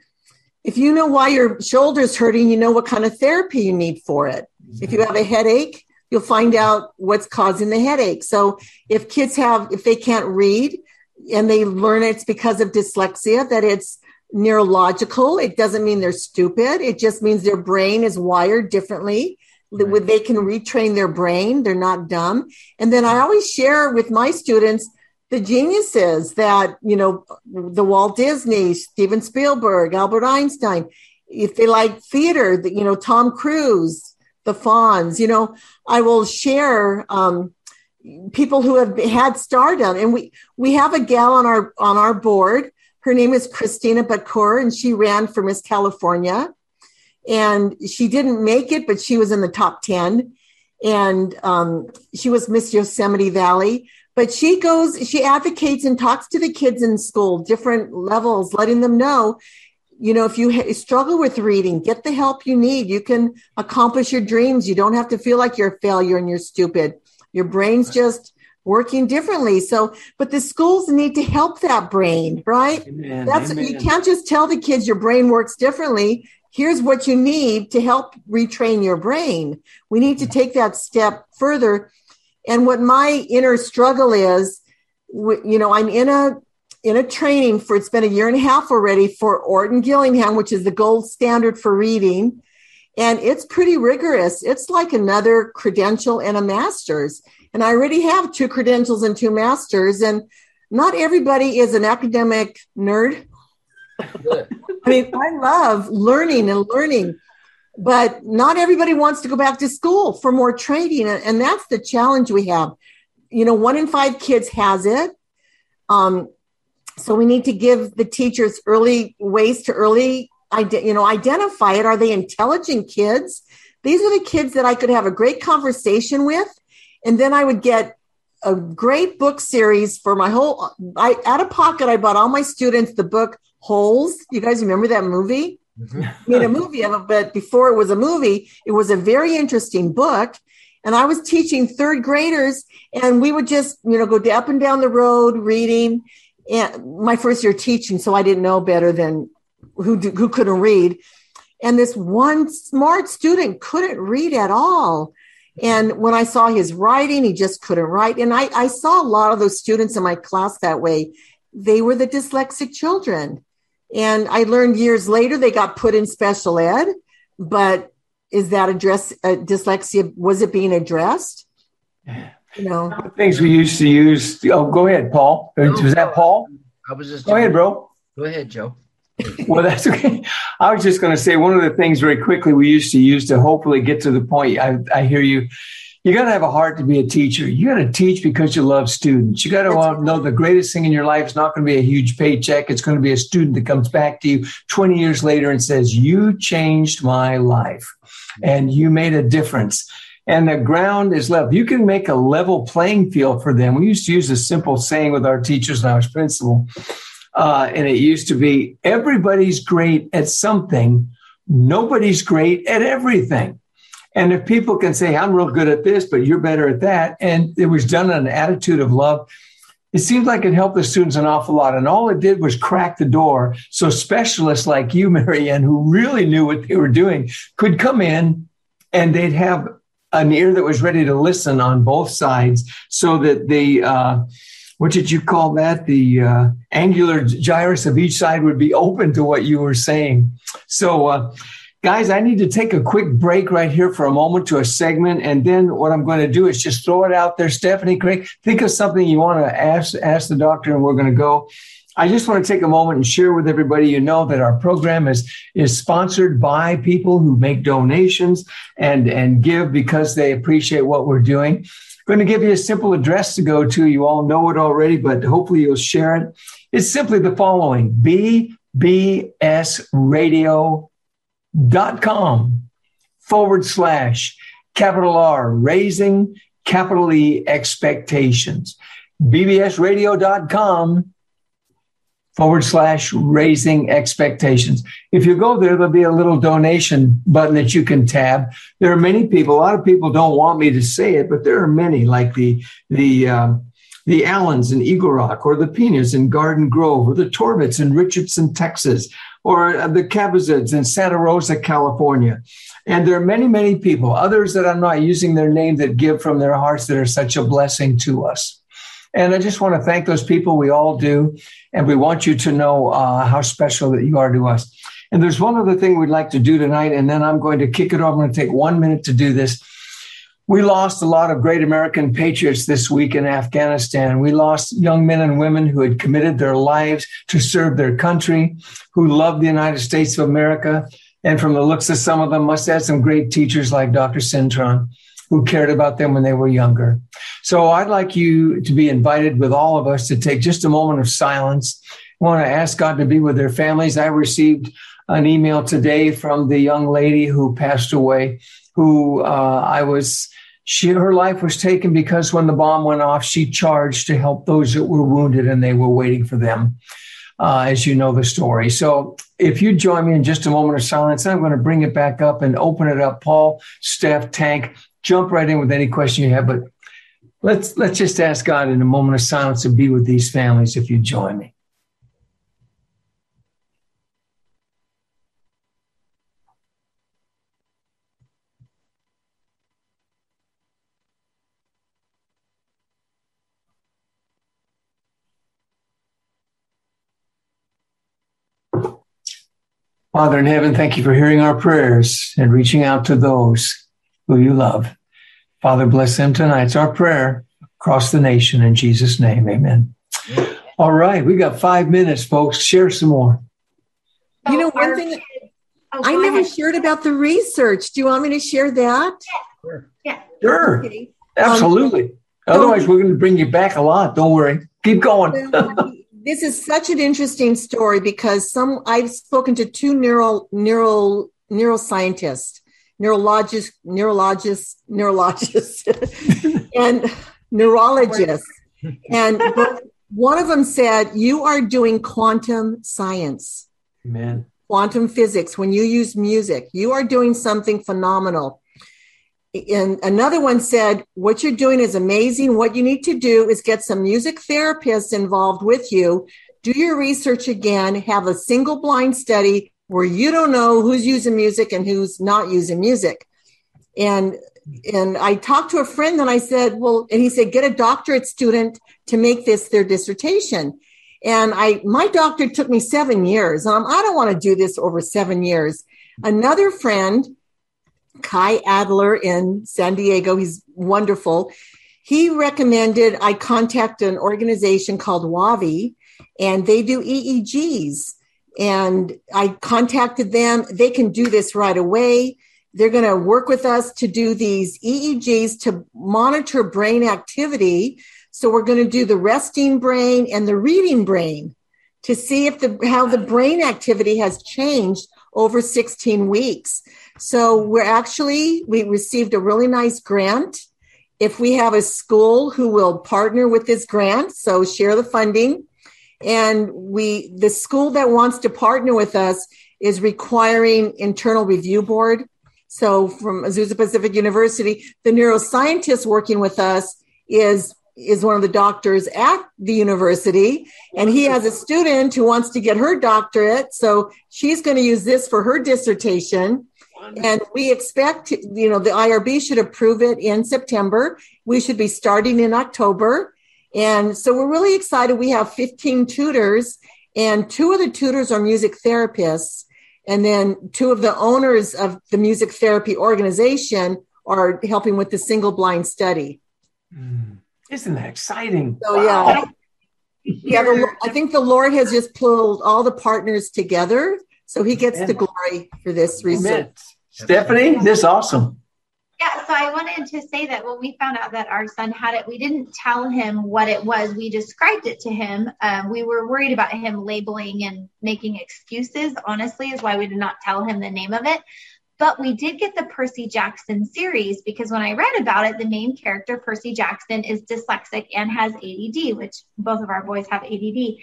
if you know why your shoulder's hurting you know what kind of therapy you need for it mm-hmm. if you have a headache you'll find out what's causing the headache so if kids have if they can't read and they learn it's because of dyslexia that it's neurological. It doesn't mean they're stupid. It just means their brain is wired differently. Right. They can retrain their brain. They're not dumb. And then I always share with my students the geniuses that, you know, the Walt Disney, Steven Spielberg, Albert Einstein. If they like theater, you know, Tom Cruise, the Fonz, you know, I will share, um, people who have had stardom and we we have a gal on our on our board her name is Christina Bakur, and she ran for Miss California. And she didn't make it, but she was in the top 10. And um, she was Miss Yosemite Valley. But she goes, she advocates and talks to the kids in school, different levels, letting them know you know, if you struggle with reading, get the help you need. You can accomplish your dreams. You don't have to feel like you're a failure and you're stupid. Your brain's just working differently. So, but the schools need to help that brain, right? Amen. That's Amen. you can't just tell the kids your brain works differently. Here's what you need to help retrain your brain. We need to take that step further. And what my inner struggle is, you know, I'm in a in a training for it's been a year and a half already for Orton Gillingham, which is the gold standard for reading. And it's pretty rigorous. It's like another credential and a master's. And I already have two credentials and two masters. And not everybody is an academic nerd. I mean, I love learning and learning, but not everybody wants to go back to school for more training. And that's the challenge we have. You know, one in five kids has it. Um, so we need to give the teachers early ways to early, you know, identify it. Are they intelligent kids? These are the kids that I could have a great conversation with and then I would get a great book series for my whole I out of pocket I bought all my students the book Holes. You guys remember that movie? Mm-hmm. made a movie of it, but before it was a movie, it was a very interesting book. And I was teaching third graders, and we would just, you know, go up and down the road reading. And my first year teaching, so I didn't know better than who who couldn't read. And this one smart student couldn't read at all. And when I saw his writing, he just couldn't write. And I, I saw a lot of those students in my class that way. They were the dyslexic children. And I learned years later they got put in special ed, but is that address uh, dyslexia? Was it being addressed? You know, things we used to use. Oh, go ahead, Paul. No, was that Paul? I was just go ahead, bro. Go ahead, Joe. well, that's okay. I was just going to say one of the things very quickly we used to use to hopefully get to the point. I, I hear you. You got to have a heart to be a teacher. You got to teach because you love students. You got to know the greatest thing in your life is not going to be a huge paycheck. It's going to be a student that comes back to you 20 years later and says, You changed my life and you made a difference. And the ground is level. You can make a level playing field for them. We used to use a simple saying with our teachers and I was principal uh, and it used to be everybody's great at something, nobody's great at everything. And if people can say, I'm real good at this, but you're better at that, and it was done in an attitude of love, it seemed like it helped the students an awful lot. And all it did was crack the door. So specialists like you, Marianne, who really knew what they were doing, could come in and they'd have an ear that was ready to listen on both sides so that the, uh, what did you call that? The uh, angular gyrus of each side would be open to what you were saying. So, uh, guys, I need to take a quick break right here for a moment to a segment, and then what I'm going to do is just throw it out there. Stephanie, Craig, think of something you want to ask ask the doctor, and we're going to go. I just want to take a moment and share with everybody. You know that our program is is sponsored by people who make donations and and give because they appreciate what we're doing going to give you a simple address to go to. You all know it already, but hopefully you'll share it. It's simply the following bbsradio.com forward slash capital R, raising capital E expectations. bbsradio.com forward slash raising expectations. If you go there, there'll be a little donation button that you can tab. There are many people, a lot of people don't want me to say it, but there are many like the, the, um, the Allens in Eagle Rock, or the Pinas in Garden Grove, or the Torbits in Richardson, Texas, or uh, the Cabazids in Santa Rosa, California. And there are many, many people, others that I'm not using their name, that give from their hearts that are such a blessing to us. And I just want to thank those people. We all do. And we want you to know uh, how special that you are to us. And there's one other thing we'd like to do tonight. And then I'm going to kick it off. I'm going to take one minute to do this. We lost a lot of great American patriots this week in Afghanistan. We lost young men and women who had committed their lives to serve their country, who loved the United States of America. And from the looks of some of them, must have had some great teachers like Dr. Cintron who cared about them when they were younger. So I'd like you to be invited with all of us to take just a moment of silence. I want to ask God to be with their families. I received an email today from the young lady who passed away, who uh, I was, she, her life was taken because when the bomb went off, she charged to help those that were wounded and they were waiting for them. Uh, as you know the story. So if you join me in just a moment of silence, I'm going to bring it back up and open it up. Paul, Steph, Tank, jump right in with any question you have, but let's let's just ask God in a moment of silence to be with these families if you join me. Father in heaven, thank you for hearing our prayers and reaching out to those who you love. Father, bless them tonight. It's our prayer across the nation in Jesus' name. Amen. All right, we got five minutes, folks. Share some more. You know, one thing oh, I never ahead. shared about the research. Do you want me to share that? Sure. Yeah. Sure. Okay. Absolutely. Um, Otherwise, we're going to bring you back a lot. Don't worry. Keep going. This is such an interesting story because some I've spoken to two neural neural neuroscientists neurologist, neurologist, neurologist, and neurologists, And one of them said, You are doing quantum science. Amen. Quantum physics. When you use music, you are doing something phenomenal. And another one said, What you're doing is amazing. What you need to do is get some music therapists involved with you. Do your research again, have a single blind study where you don't know who's using music and who's not using music. And and I talked to a friend and I said, well, and he said, get a doctorate student to make this their dissertation. And I, my doctor took me seven years. Um, I don't want to do this over seven years. Another friend, Kai Adler in San Diego, he's wonderful. He recommended I contact an organization called WAVI, and they do EEGs. And I contacted them. They can do this right away. They're going to work with us to do these EEGs to monitor brain activity. So we're going to do the resting brain and the reading brain to see if the how the brain activity has changed over 16 weeks. So we're actually we received a really nice grant. If we have a school who will partner with this grant, so share the funding, and we the school that wants to partner with us is requiring internal review board. So from Azusa Pacific University, the neuroscientist working with us is is one of the doctors at the university. And he has a student who wants to get her doctorate. So she's going to use this for her dissertation and we expect you know the irb should approve it in september we should be starting in october and so we're really excited we have 15 tutors and two of the tutors are music therapists and then two of the owners of the music therapy organization are helping with the single blind study. Mm. Isn't that exciting? So, wow. yeah. Yeah, the, I think the Lord has just pulled all the partners together, so He gets Amen. the glory for this research. Stephanie, this is awesome. Yeah, so I wanted to say that when we found out that our son had it, we didn't tell him what it was. We described it to him. Um, we were worried about him labeling and making excuses, honestly, is why we did not tell him the name of it. But we did get the Percy Jackson series because when I read about it, the main character, Percy Jackson, is dyslexic and has ADD, which both of our boys have ADD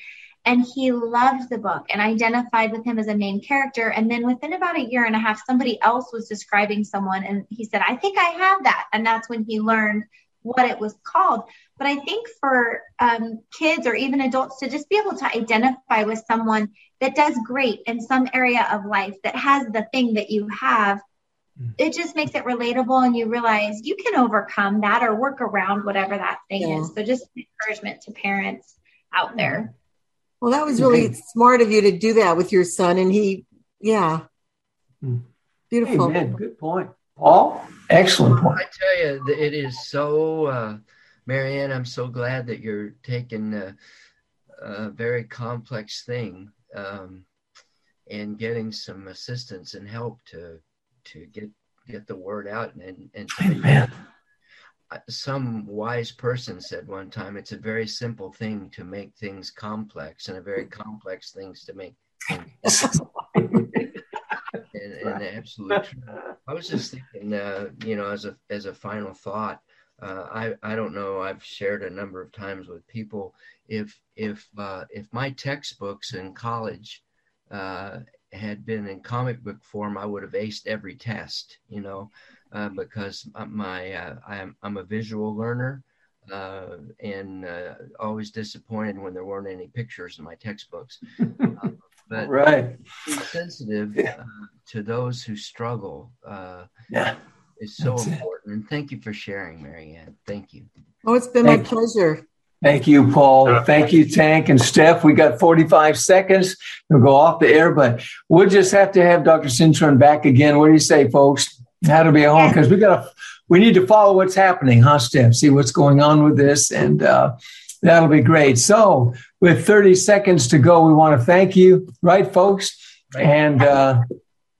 and he loved the book and identified with him as a main character. And then within about a year and a half, somebody else was describing someone, and he said, I think I have that. And that's when he learned what it was called. But I think for um, kids or even adults to just be able to identify with someone that does great in some area of life that has the thing that you have, mm. it just makes it relatable and you realize you can overcome that or work around whatever that thing yeah. is. So just encouragement to parents out there. Well, that was really okay. smart of you to do that with your son. And he, yeah, hmm. beautiful. Amen. Good point. Paul, excellent point. I tell you, it is so, uh, Marianne, I'm so glad that you're taking a, a very complex thing um, and getting some assistance and help to to get get the word out and and Amen some wise person said one time it's a very simple thing to make things complex and a very complex things to make things and, and absolute i was just thinking uh, you know as a as a final thought uh, I, I don't know i've shared a number of times with people. If if uh, if my textbooks in college uh, had been in comic book form i would have aced every test you know uh, because my uh, I'm, I'm a visual learner uh, and uh, always disappointed when there weren't any pictures in my textbooks. Uh, but right, sensitive uh, to those who struggle. yeah, is so That's important. It. And thank you for sharing, Marianne. Thank you. Oh, it's been thank my pleasure. Thank you, Paul. Thank you, Tank and Steph. We got 45 seconds. We'll go off the air, but we'll just have to have Dr. Cintron back again. What do you say, folks? That'll be home because we got to we need to follow what's happening, huh, Steph? See what's going on with this, and uh, that'll be great. So, with 30 seconds to go, we want to thank you, right, folks? And uh,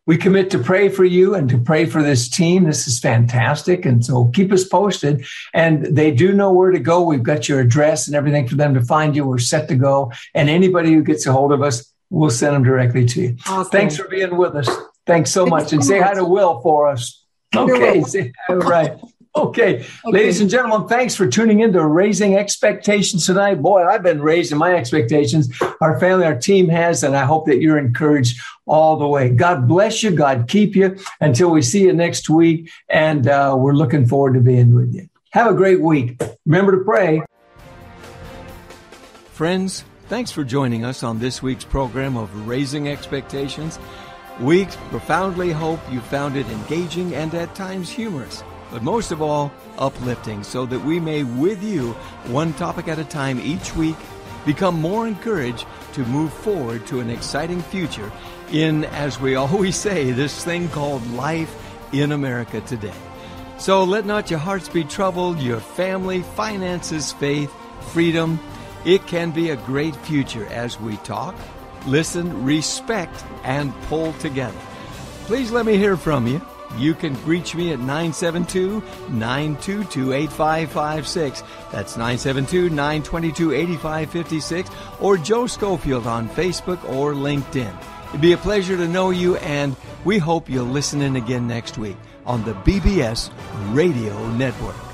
we commit to pray for you and to pray for this team. This is fantastic. And so keep us posted. And they do know where to go. We've got your address and everything for them to find you. We're set to go. And anybody who gets a hold of us, we'll send them directly to you. Awesome. Thanks for being with us. Thanks so much. And say hi to Will for us. Okay. Say, right. Okay. okay. Ladies and gentlemen, thanks for tuning in to Raising Expectations tonight. Boy, I've been raising my expectations. Our family, our team has, and I hope that you're encouraged all the way. God bless you. God keep you until we see you next week. And uh, we're looking forward to being with you. Have a great week. Remember to pray. Friends, thanks for joining us on this week's program of Raising Expectations. We profoundly hope you found it engaging and at times humorous, but most of all, uplifting so that we may, with you, one topic at a time each week, become more encouraged to move forward to an exciting future in, as we always say, this thing called life in America today. So let not your hearts be troubled, your family, finances, faith, freedom. It can be a great future as we talk, listen, respect, and pull together. Please let me hear from you. You can reach me at 972 922 8556. That's 972 922 8556 or Joe Schofield on Facebook or LinkedIn. It'd be a pleasure to know you, and we hope you'll listen in again next week on the BBS Radio Network.